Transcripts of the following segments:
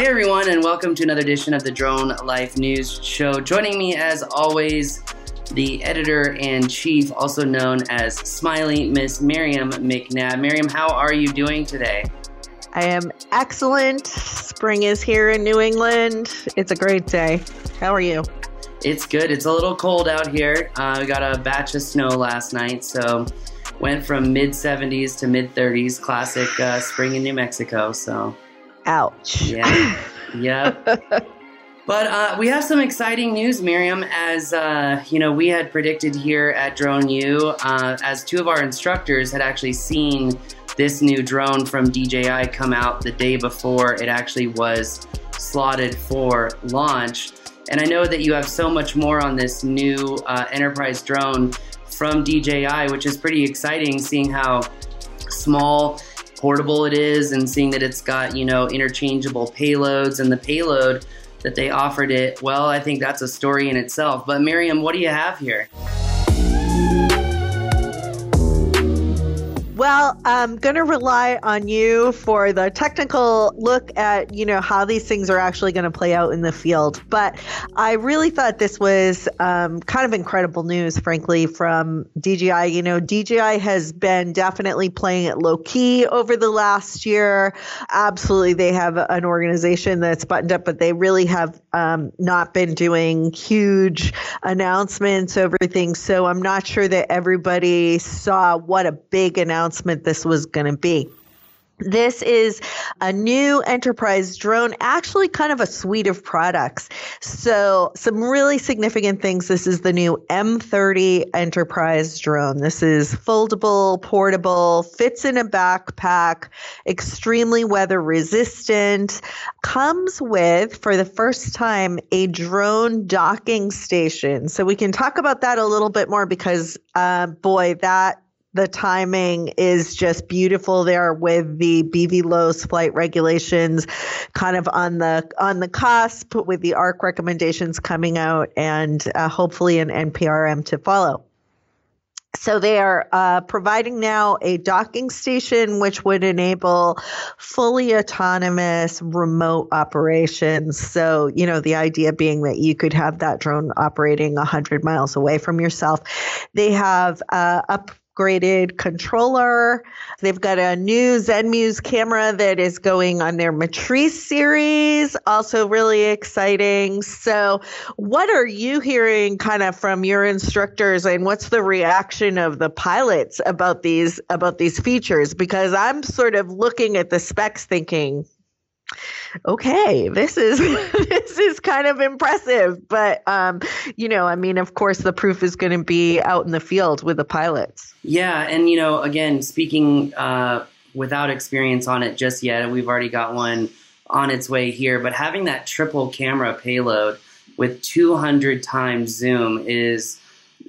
Hey everyone, and welcome to another edition of the Drone Life News Show. Joining me, as always, the editor and chief, also known as Smiley, Miss Miriam McNabb. Miriam, how are you doing today? I am excellent. Spring is here in New England. It's a great day. How are you? It's good. It's a little cold out here. Uh, we got a batch of snow last night, so went from mid 70s to mid 30s. Classic uh, spring in New Mexico. So, ouch. Yeah. yeah. But uh, we have some exciting news, Miriam. As uh, you know, we had predicted here at Drone U, uh, as two of our instructors had actually seen this new drone from DJI come out the day before it actually was slotted for launch. And I know that you have so much more on this new uh, enterprise drone from DJI, which is pretty exciting, seeing how small portable it is and seeing that it's got you know interchangeable payloads and the payload that they offered it, well, I think that's a story in itself. But Miriam, what do you have here? Well, I'm going to rely on you for the technical look at, you know, how these things are actually going to play out in the field. But I really thought this was um, kind of incredible news, frankly, from DJI. You know, DJI has been definitely playing it low key over the last year. Absolutely, they have an organization that's buttoned up, but they really have um, not been doing huge announcements over things. So I'm not sure that everybody saw what a big announcement announcement this was going to be. This is a new enterprise drone, actually, kind of a suite of products. So, some really significant things. This is the new M30 enterprise drone. This is foldable, portable, fits in a backpack, extremely weather resistant, comes with, for the first time, a drone docking station. So, we can talk about that a little bit more because, uh, boy, that the timing is just beautiful there with the BVLOS flight regulations kind of on the on the cusp with the ARC recommendations coming out and uh, hopefully an NPRM to follow. So they are uh, providing now a docking station which would enable fully autonomous remote operations. So, you know, the idea being that you could have that drone operating 100 miles away from yourself. They have uh, up upgraded controller. They've got a new ZenMuse camera that is going on their Matrice series, also really exciting. So, what are you hearing kind of from your instructors and what's the reaction of the pilots about these about these features because I'm sort of looking at the specs thinking okay, this is this is kind of impressive. But um, you know, I mean, of course, the proof is going to be out in the field with the pilots. Yeah, and you know, again, speaking uh, without experience on it just yet, we've already got one on its way here. But having that triple camera payload with 200 times zoom is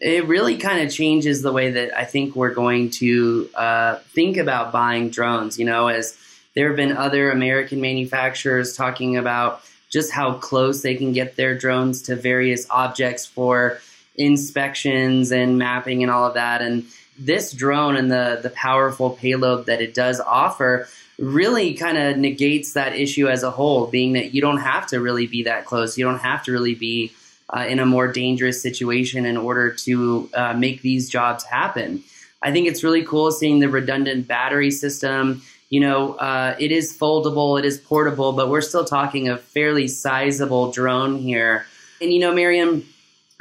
it really kind of changes the way that I think we're going to uh, think about buying drones. You know, as there have been other American manufacturers talking about just how close they can get their drones to various objects for inspections and mapping and all of that. And this drone and the, the powerful payload that it does offer really kind of negates that issue as a whole, being that you don't have to really be that close. You don't have to really be uh, in a more dangerous situation in order to uh, make these jobs happen. I think it's really cool seeing the redundant battery system you know, uh, it is foldable, it is portable, but we're still talking a fairly sizable drone here. And you know, Miriam,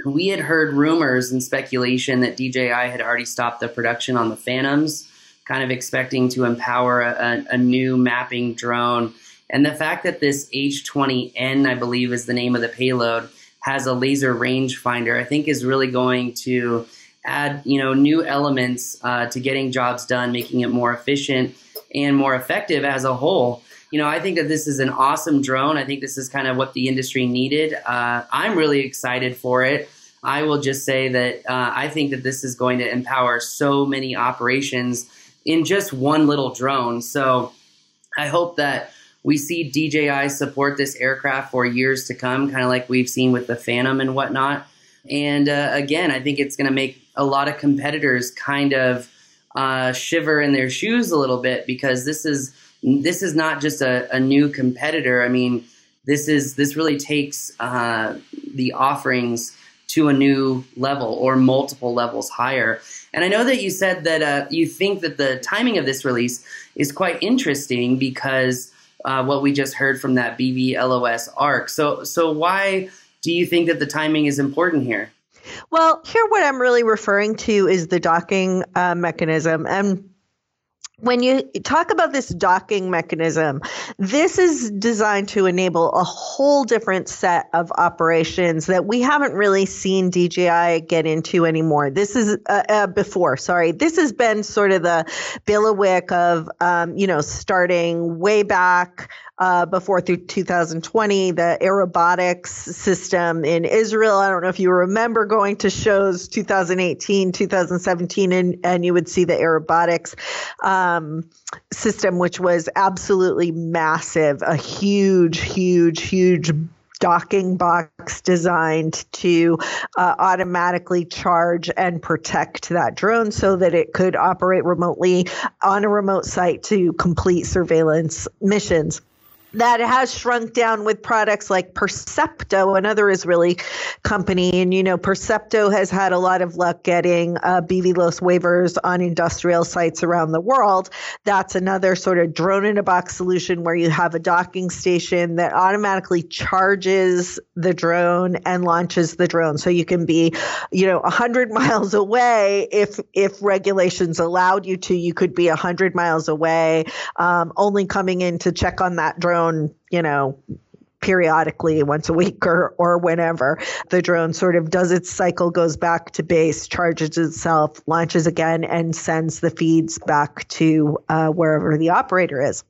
we had heard rumors and speculation that DJI had already stopped the production on the Phantoms, kind of expecting to empower a, a new mapping drone. And the fact that this H20N, I believe is the name of the payload, has a laser rangefinder, I think is really going to add, you know, new elements uh, to getting jobs done, making it more efficient and more effective as a whole. You know, I think that this is an awesome drone. I think this is kind of what the industry needed. Uh, I'm really excited for it. I will just say that uh, I think that this is going to empower so many operations in just one little drone. So I hope that we see DJI support this aircraft for years to come, kind of like we've seen with the Phantom and whatnot. And uh, again, I think it's going to make a lot of competitors kind of uh, shiver in their shoes a little bit because this is this is not just a, a new competitor. I mean, this is this really takes uh, the offerings to a new level or multiple levels higher. And I know that you said that uh, you think that the timing of this release is quite interesting because uh, what we just heard from that BVLOS ARC. So, so why do you think that the timing is important here? Well, here what I'm really referring to is the docking uh, mechanism. And when you talk about this docking mechanism, this is designed to enable a whole different set of operations that we haven't really seen DJI get into anymore. This is uh, uh, before, sorry. This has been sort of the bailiwick of, um, you know, starting way back uh, before through 2020, the Airobotics system in Israel. I don't know if you remember going to shows 2018, 2017, and, and you would see the Airobotics um, system, which was absolutely massive, a huge, huge, huge docking box designed to uh, automatically charge and protect that drone so that it could operate remotely on a remote site to complete surveillance missions that has shrunk down with products like Percepto, another Israeli company. And, you know, Percepto has had a lot of luck getting uh, BVLOS waivers on industrial sites around the world. That's another sort of drone in a box solution where you have a docking station that automatically charges the drone and launches the drone. So you can be, you know, 100 miles away if, if regulations allowed you to, you could be 100 miles away, um, only coming in to check on that drone drone, you know, periodically once a week or or whenever the drone sort of does its cycle goes back to base charges itself launches again and sends the feeds back to uh, wherever the operator is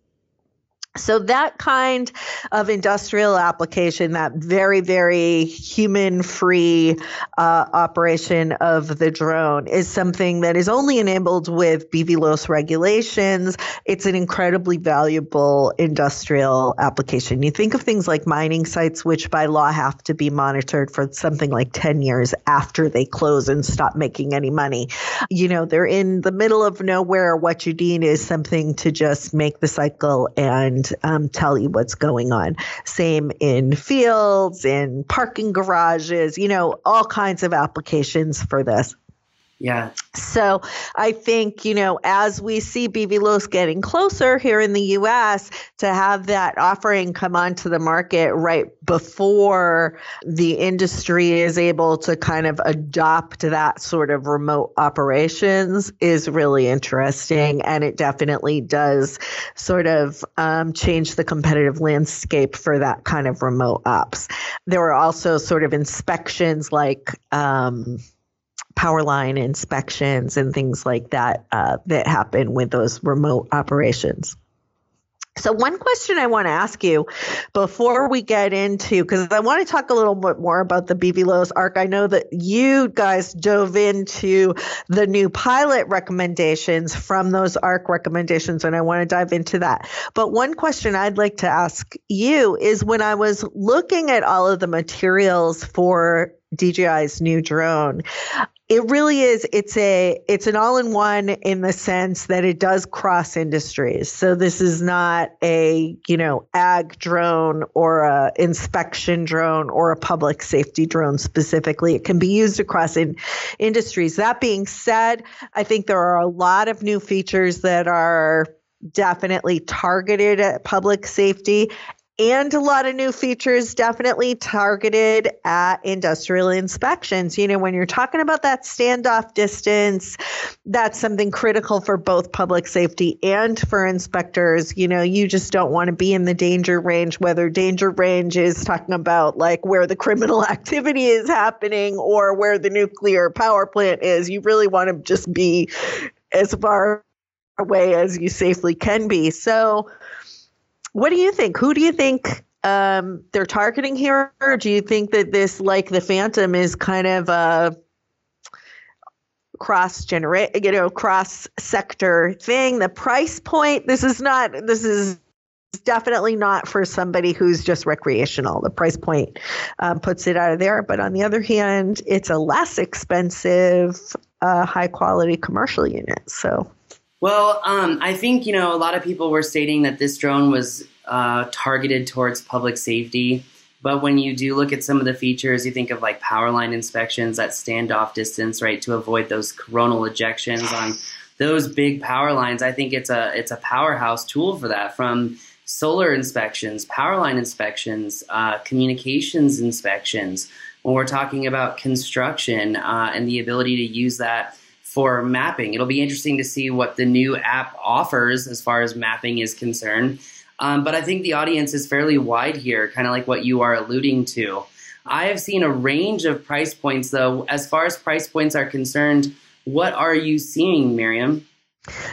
so that kind of industrial application, that very, very human-free uh, operation of the drone, is something that is only enabled with BVLOS regulations. It's an incredibly valuable industrial application. You think of things like mining sites, which by law have to be monitored for something like 10 years after they close and stop making any money. You know, they're in the middle of nowhere. What you need is something to just make the cycle and and um, tell you what's going on. Same in fields, in parking garages, you know, all kinds of applications for this. Yeah. So I think, you know, as we see BVLOS getting closer here in the US to have that offering come onto the market right before the industry is able to kind of adopt that sort of remote operations is really interesting. And it definitely does sort of um, change the competitive landscape for that kind of remote ops. There were also sort of inspections like, um, power line inspections and things like that uh, that happen with those remote operations. So, one question I want to ask you before we get into, because I want to talk a little bit more about the BVLOS ARC. I know that you guys dove into the new pilot recommendations from those ARC recommendations, and I want to dive into that. But one question I'd like to ask you is when I was looking at all of the materials for DJI's new drone, it really is it's a it's an all-in-one in the sense that it does cross industries. So this is not a you know ag drone or a inspection drone or a public safety drone specifically. It can be used across in industries. That being said i think there are a lot of new features that are definitely targeted at public safety and a lot of new features definitely targeted at industrial inspections. You know, when you're talking about that standoff distance, that's something critical for both public safety and for inspectors. You know, you just don't want to be in the danger range, whether danger range is talking about like where the criminal activity is happening or where the nuclear power plant is. You really want to just be as far away as you safely can be. So, what do you think? Who do you think um, they're targeting here? Or do you think that this, like the Phantom, is kind of a cross generate, you know, cross sector thing? The price point. This is not. This is definitely not for somebody who's just recreational. The price point um, puts it out of there. But on the other hand, it's a less expensive, uh, high quality commercial unit. So well, um, I think you know a lot of people were stating that this drone was uh, targeted towards public safety. But when you do look at some of the features, you think of like power line inspections at standoff distance, right, to avoid those coronal ejections on those big power lines. I think it's a it's a powerhouse tool for that. From solar inspections, power line inspections, uh, communications inspections. When we're talking about construction uh, and the ability to use that for mapping, it'll be interesting to see what the new app offers as far as mapping is concerned. Um, but I think the audience is fairly wide here, kind of like what you are alluding to. I have seen a range of price points, though. As far as price points are concerned, what are you seeing, Miriam?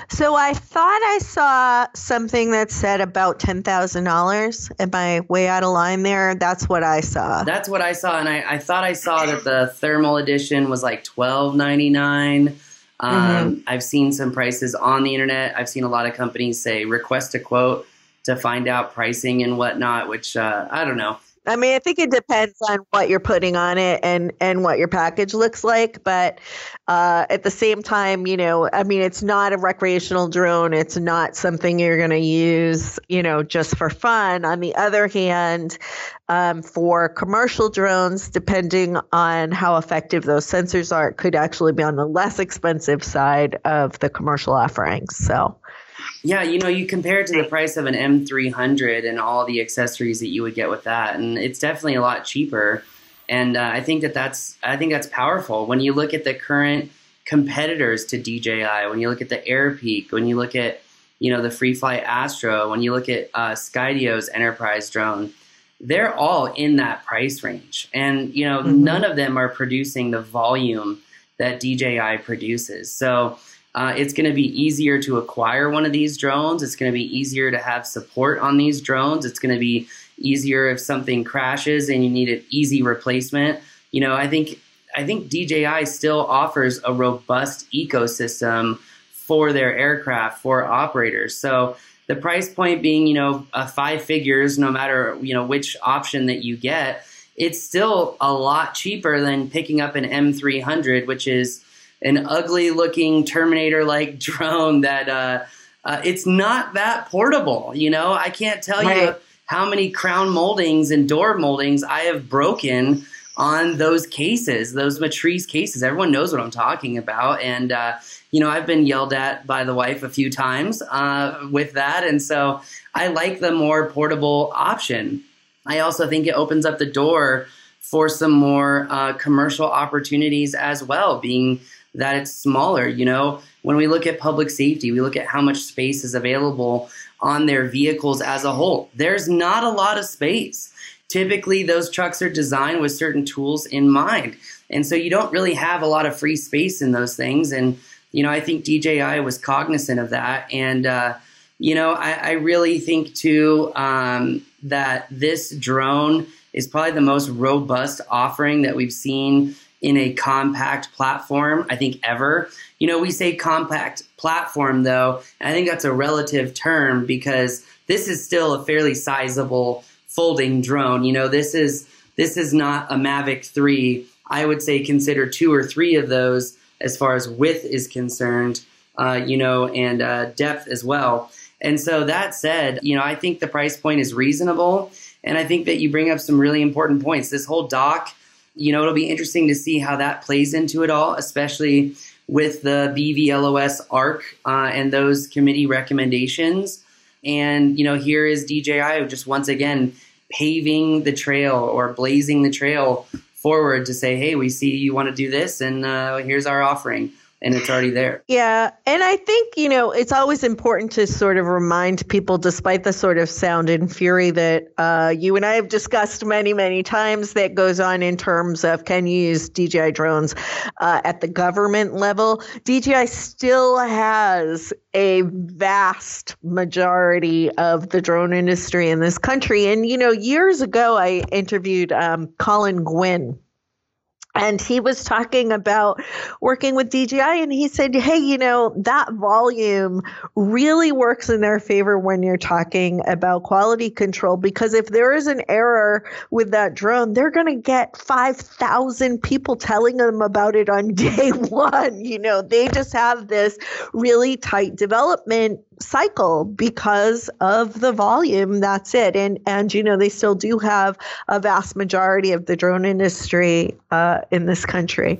So I thought I saw something that said about ten thousand dollars. Am I way out of line there? That's what I saw. That's what I saw, and I, I thought I saw that the thermal edition was like twelve ninety nine. Um, mm-hmm. I've seen some prices on the internet. I've seen a lot of companies say request a quote to find out pricing and whatnot, which uh, I don't know. I mean, I think it depends on what you're putting on it and and what your package looks like. But uh, at the same time, you know, I mean, it's not a recreational drone. It's not something you're going to use, you know, just for fun. On the other hand, um, for commercial drones, depending on how effective those sensors are, it could actually be on the less expensive side of the commercial offerings. So. Yeah, you know, you compare it to the price of an M300 and all the accessories that you would get with that, and it's definitely a lot cheaper. And uh, I think that that's I think that's powerful when you look at the current competitors to DJI. When you look at the Airpeak, when you look at you know the FreeFly Astro, when you look at uh, Skydio's Enterprise drone, they're all in that price range, and you know mm-hmm. none of them are producing the volume that DJI produces. So uh, it's going to be easier to acquire one of these drones. It's going to be easier to have support on these drones. It's going to be easier if something crashes and you need an easy replacement. You know, I think I think DJI still offers a robust ecosystem for their aircraft for operators. So the price point being, you know, uh, five figures, no matter you know which option that you get, it's still a lot cheaper than picking up an M300, which is an ugly looking Terminator like drone that uh, uh, it's not that portable. You know, I can't tell right. you how many crown moldings and door moldings I have broken on those cases, those Matrice cases. Everyone knows what I'm talking about. And, uh, you know, I've been yelled at by the wife a few times uh, with that. And so I like the more portable option. I also think it opens up the door for some more uh, commercial opportunities as well, being that it's smaller. You know, when we look at public safety, we look at how much space is available on their vehicles as a whole. There's not a lot of space. Typically, those trucks are designed with certain tools in mind. And so you don't really have a lot of free space in those things. And, you know, I think DJI was cognizant of that. And, uh, you know, I, I, really think too um, that this drone is probably the most robust offering that we've seen in a compact platform, I think, ever. You know, we say compact platform, though, I think that's a relative term because this is still a fairly sizable folding drone. You know, this is this is not a Mavic 3. I would say consider two or three of those as far as width is concerned, uh, you know, and uh, depth as well. And so that said, you know, I think the price point is reasonable. And I think that you bring up some really important points. This whole dock you know, it'll be interesting to see how that plays into it all, especially with the BVLOS ARC uh, and those committee recommendations. And, you know, here is DJI just once again paving the trail or blazing the trail forward to say, hey, we see you want to do this, and uh, here's our offering and it's already there. Yeah. And I think, you know, it's always important to sort of remind people, despite the sort of sound and fury that uh, you and I have discussed many, many times that goes on in terms of can you use DJI drones uh, at the government level, DJI still has a vast majority of the drone industry in this country. And, you know, years ago, I interviewed um, Colin Guinn and he was talking about working with DJI and he said, Hey, you know, that volume really works in their favor when you're talking about quality control because if there is an error with that drone, they're going to get 5,000 people telling them about it on day one. You know, they just have this really tight development cycle because of the volume that's it. And and you know they still do have a vast majority of the drone industry uh, in this country.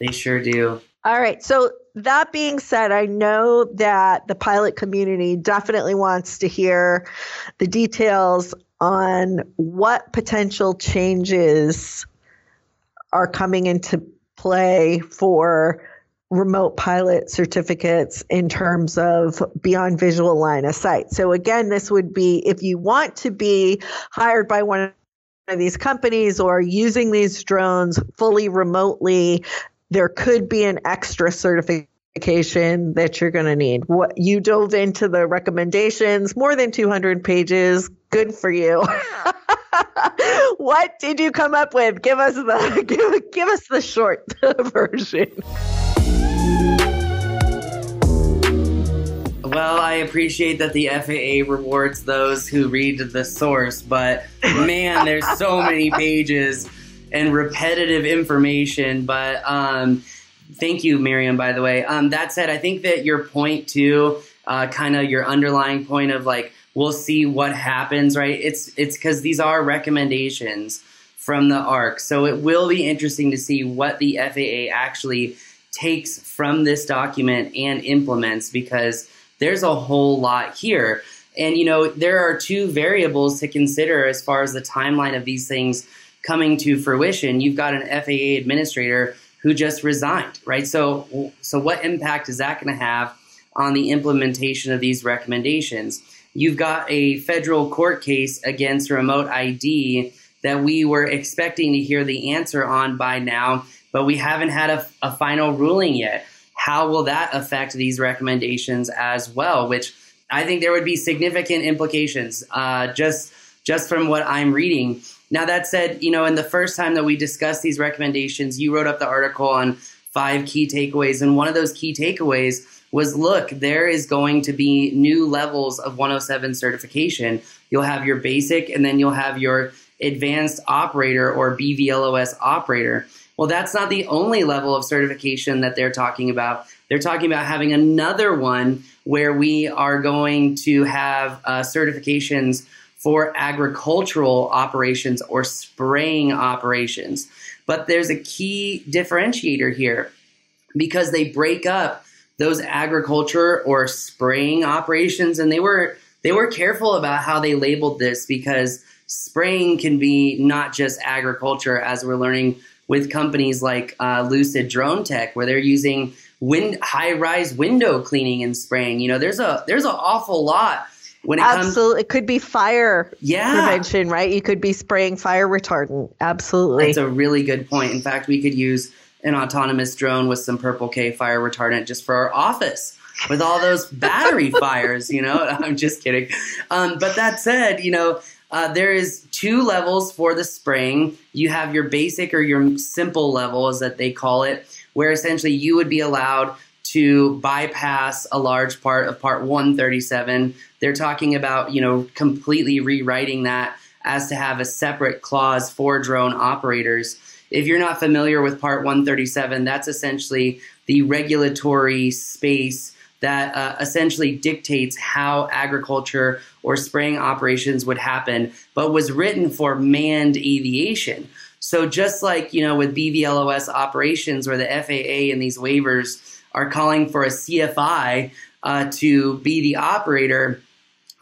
They sure do. All right. So that being said i know that the pilot community definitely wants to hear the details on what potential changes are coming into play for remote pilot certificates in terms of beyond visual line of sight. So again, this would be if you want to be hired by one of these companies or using these drones fully remotely, there could be an extra certification that you're going to need. What you dove into the recommendations, more than 200 pages. Good for you. what did you come up with? Give us the give, give us the short version. I appreciate that the FAA rewards those who read the source, but man, there's so many pages and repetitive information. But um, thank you, Miriam, by the way. Um, that said, I think that your point, too, uh, kind of your underlying point of like, we'll see what happens, right? It's it's because these are recommendations from the ARC, so it will be interesting to see what the FAA actually takes from this document and implements because there's a whole lot here. And, you know, there are two variables to consider as far as the timeline of these things coming to fruition. You've got an FAA administrator who just resigned, right? So, so what impact is that going to have on the implementation of these recommendations? You've got a federal court case against remote ID that we were expecting to hear the answer on by now, but we haven't had a, a final ruling yet how will that affect these recommendations as well? Which I think there would be significant implications uh, just just from what I'm reading. Now that said, you know, in the first time that we discussed these recommendations, you wrote up the article on five key takeaways, and one of those key takeaways was look, there is going to be new levels of 107 certification. You'll have your basic, and then you'll have your advanced operator or BVLOS operator. Well, that's not the only level of certification that they're talking about. They're talking about having another one where we are going to have uh, certifications for agricultural operations or spraying operations. But there's a key differentiator here because they break up those agriculture or spraying operations and they were they were careful about how they labeled this because spraying can be not just agriculture as we're learning with companies like uh, Lucid Drone Tech, where they're using wind high-rise window cleaning and spraying. You know, there's a there's an awful lot when it comes. Absolutely. comes. It could be fire yeah. prevention, right? You could be spraying fire retardant. Absolutely. That's a really good point. In fact, we could use an autonomous drone with some Purple K fire retardant just for our office with all those battery fires, you know? I'm just kidding. Um, but that said, you know, uh, there is two levels for the spring. You have your basic or your simple level, that they call it, where essentially you would be allowed to bypass a large part of Part 137. They're talking about, you know, completely rewriting that as to have a separate clause for drone operators. If you're not familiar with Part 137, that's essentially the regulatory space that uh, essentially dictates how agriculture or spraying operations would happen, but was written for manned aviation. So just like you know with BVLOS operations, where the FAA and these waivers are calling for a CFI uh, to be the operator,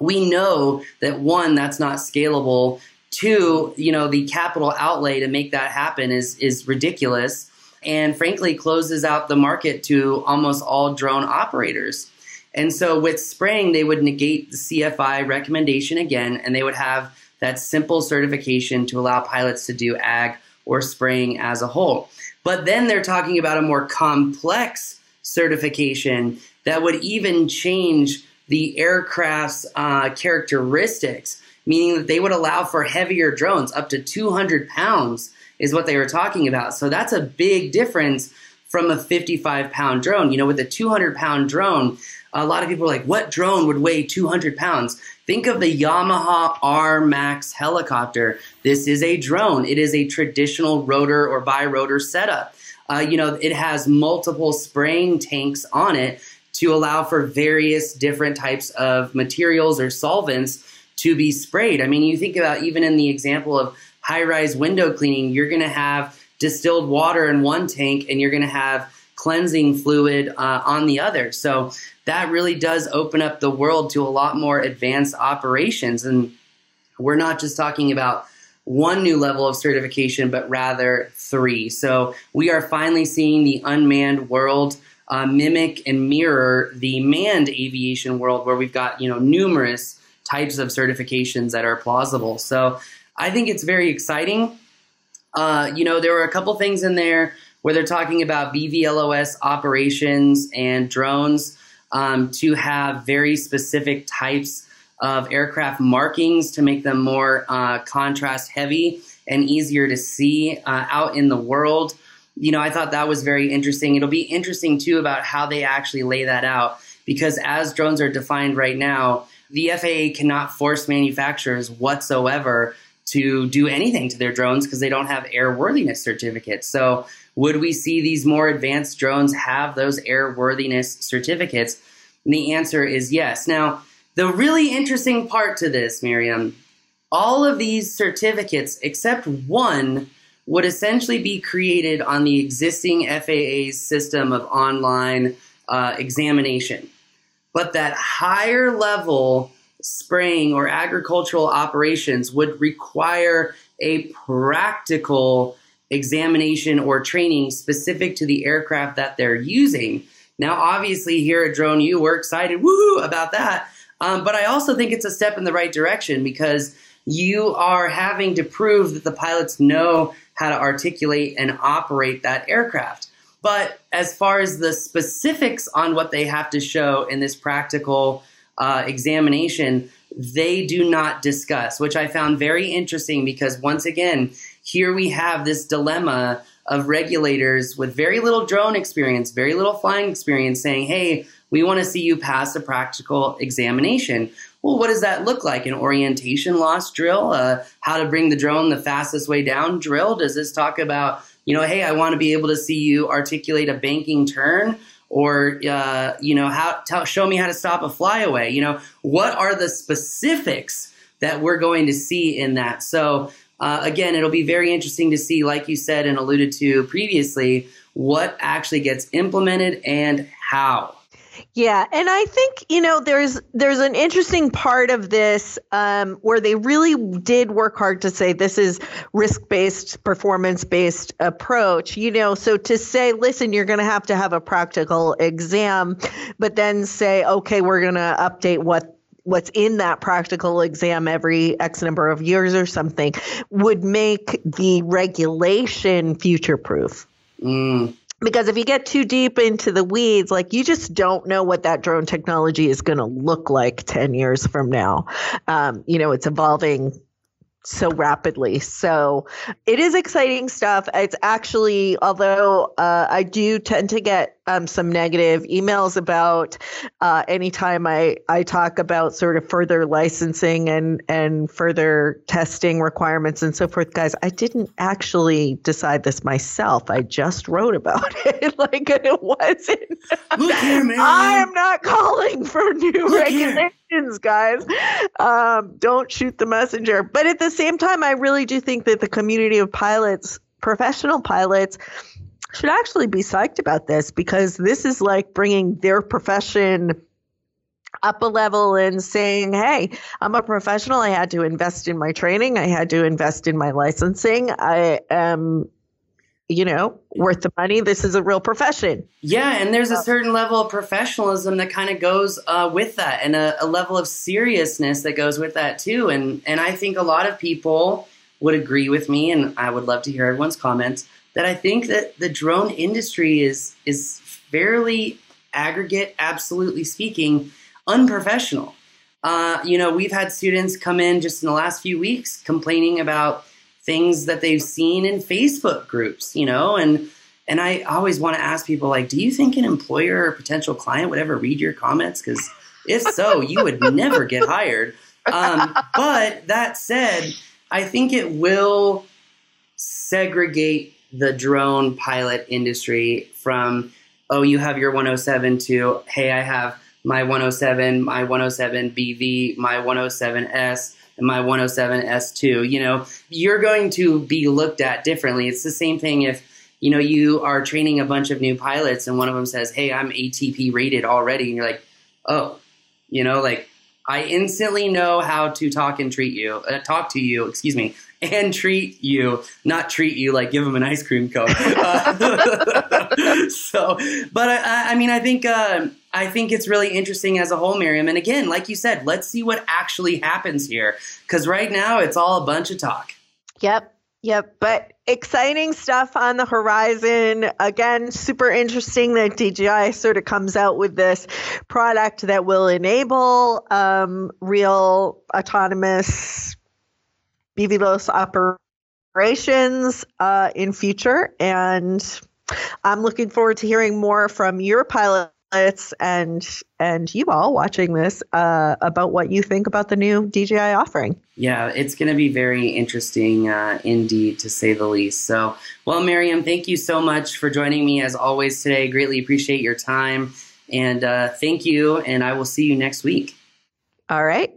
we know that one that's not scalable. Two, you know the capital outlay to make that happen is is ridiculous and frankly closes out the market to almost all drone operators. And so with spraying, they would negate the CFI recommendation again, and they would have that simple certification to allow pilots to do ag or spraying as a whole. But then they're talking about a more complex certification that would even change the aircraft's uh, characteristics, meaning that they would allow for heavier drones up to 200 pounds is what they were talking about. So that's a big difference from a 55 pound drone. You know, with a 200 pound drone, a lot of people are like, what drone would weigh 200 pounds? Think of the Yamaha R Max helicopter. This is a drone. It is a traditional rotor or bi rotor setup. Uh, you know, it has multiple spraying tanks on it to allow for various different types of materials or solvents to be sprayed. I mean, you think about even in the example of high rise window cleaning, you're going to have distilled water in one tank and you're going to have cleansing fluid uh, on the other. So that really does open up the world to a lot more advanced operations. And we're not just talking about one new level of certification, but rather three. So we are finally seeing the unmanned world uh, mimic and mirror the manned aviation world, where we've got you know numerous types of certifications that are plausible. So I think it's very exciting. Uh, you know, there were a couple things in there where they're talking about BVLOS operations and drones um, to have very specific types of aircraft markings to make them more uh, contrast heavy and easier to see uh, out in the world. You know, I thought that was very interesting. It'll be interesting too about how they actually lay that out because as drones are defined right now, the FAA cannot force manufacturers whatsoever to do anything to their drones because they don't have airworthiness certificates. So, would we see these more advanced drones have those airworthiness certificates? And the answer is yes. Now, the really interesting part to this, Miriam, all of these certificates, except one, would essentially be created on the existing FAA's system of online uh, examination. But that higher level spraying or agricultural operations would require a practical examination or training specific to the aircraft that they're using. Now, obviously, here at Drone U, we're excited, woohoo, about that. Um, but I also think it's a step in the right direction because you are having to prove that the pilots know how to articulate and operate that aircraft. But as far as the specifics on what they have to show in this practical uh, examination, they do not discuss, which I found very interesting because once again, here we have this dilemma of regulators with very little drone experience, very little flying experience saying, hey, we want to see you pass a practical examination. Well, what does that look like? An orientation loss drill? Uh, how to bring the drone the fastest way down drill? Does this talk about, you know, hey, I want to be able to see you articulate a banking turn? Or, uh, you know, how tell, show me how to stop a flyaway. You know, what are the specifics that we're going to see in that? So, uh, again, it'll be very interesting to see, like you said and alluded to previously, what actually gets implemented and how. Yeah, and I think you know there's there's an interesting part of this um, where they really did work hard to say this is risk based, performance based approach. You know, so to say, listen, you're going to have to have a practical exam, but then say, okay, we're going to update what what's in that practical exam every X number of years or something would make the regulation future proof. Mm because if you get too deep into the weeds like you just don't know what that drone technology is going to look like 10 years from now um, you know it's evolving so rapidly. So it is exciting stuff. It's actually, although uh, I do tend to get um, some negative emails about uh, anytime I, I talk about sort of further licensing and, and further testing requirements and so forth. Guys, I didn't actually decide this myself. I just wrote about it. like it wasn't. Look here, man. I am not calling for new Look regulations. Here. guys. Um, don't shoot the messenger. But at the same time, I really do think that the community of pilots, professional pilots, should actually be psyched about this because this is like bringing their profession up a level and saying, hey, I'm a professional. I had to invest in my training. I had to invest in my licensing. I am, you know, worth the money. This is a real profession. Yeah. And there's a certain level of professionalism that kind of goes uh, with that and a, a level of seriousness that goes with that too. And, and I think a lot of people would agree with me, and I would love to hear everyone's comments that I think that the drone industry is is fairly aggregate, absolutely speaking, unprofessional. Uh, you know, we've had students come in just in the last few weeks complaining about things that they've seen in Facebook groups, you know, and and I always want to ask people like, do you think an employer or potential client would ever read your comments? Because if so, you would never get hired. Um, but that said, I think it will segregate the drone pilot industry from oh, you have your 107 to, hey, I have my 107, my 107 BV, my 107S, and my 107S2. You know, you're going to be looked at differently. It's the same thing if, you know, you are training a bunch of new pilots and one of them says, hey, I'm ATP rated already. And you're like, oh, you know, like I instantly know how to talk and treat you, uh, talk to you, excuse me, and treat you, not treat you like give them an ice cream cone. Uh, so, but I, I, mean, I think uh, I think it's really interesting as a whole, Miriam. And again, like you said, let's see what actually happens here, because right now it's all a bunch of talk. Yep, yep. But exciting stuff on the horizon. Again, super interesting that DJI sort of comes out with this product that will enable um, real autonomous BVLOS operations uh, in future. And I'm looking forward to hearing more from your and and you all watching this uh, about what you think about the new DJI offering. Yeah, it's going to be very interesting uh, indeed, to say the least. So, well, Miriam, thank you so much for joining me as always today. Greatly appreciate your time, and uh, thank you. And I will see you next week. All right.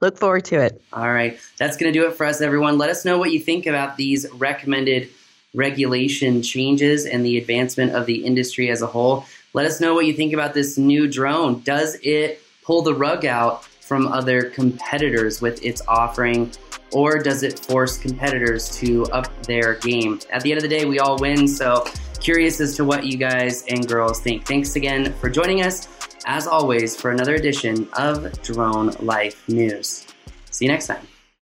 Look forward to it. All right. That's going to do it for us, everyone. Let us know what you think about these recommended regulation changes and the advancement of the industry as a whole. Let us know what you think about this new drone. Does it pull the rug out from other competitors with its offering? Or does it force competitors to up their game? At the end of the day, we all win. So, curious as to what you guys and girls think. Thanks again for joining us as always, for another edition of Drone Life News. See you next time.